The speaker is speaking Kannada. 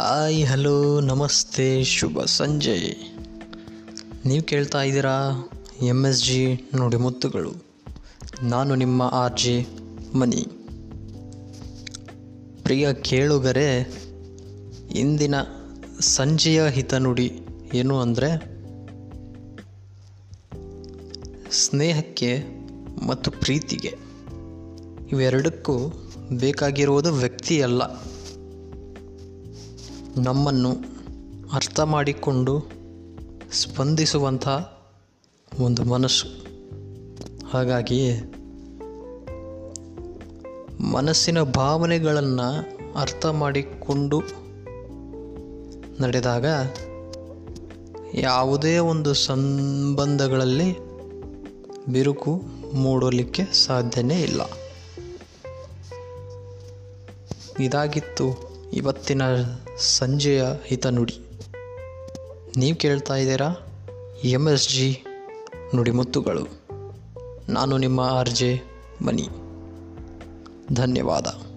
ಹಾಯ್ ಹಲೋ ನಮಸ್ತೆ, ಶುಭ ಸಂಜೆ. ನೀವು ಕೇಳ್ತಾ ಇದ್ದೀರಾ ಎಂ ಎಸ್ ಜಿ ನುಡಿಮುತ್ತುಗಳು ನಾನು ನಿಮ್ಮ ಆರ್ ಜಿ ಮನಿ. ಪ್ರಿಯ ಕೇಳುಗರೆ, ಇಂದಿನ ಸಂಜೆಯ ಹಿತನುಡಿ ಏನು ಅಂದರೆ, ಸ್ನೇಹಕ್ಕೆ ಮತ್ತು ಪ್ರೀತಿಗೆ ಇವೆರಡಕ್ಕೂ ಬೇಕಾಗಿರುವುದು ವ್ಯಕ್ತಿ ಅಲ್ಲ ನಮ್ಮನ್ನು ಅರ್ಥ ಮಾಡಿಕೊಂಡು ಸ್ಪಂದಿಸುವಂಥ ಒಂದು ಮನಸ್ಸು. ಹಾಗಾಗಿಯೇ ಮನಸ್ಸಿನ ಭಾವನೆಗಳನ್ನು ಅರ್ಥ ಮಾಡಿಕೊಂಡು ನಡೆದಾಗ ಯಾವುದೇ ಒಂದು ಸಂಬಂಧಗಳಲ್ಲಿ ಬಿರುಕು ಮೂಡಲಿಕ್ಕೆ ಸಾಧ್ಯನೇ ಇಲ್ಲ. ಇದಾಗಿತ್ತು ಇವತ್ತಿನ ಸಂಜೆಯ ಹಿತನುಡಿ ನೀವು ಕೇಳ್ತಾ ಇದ್ದೀರಾ ಎಂ ಎಸ್ ಜಿ ನುಡಿಮುತ್ತುಗಳು. ನಾನು ನಿಮ್ಮ ಆರ್ ಜೆ ಮನಿ. ಧನ್ಯವಾದ.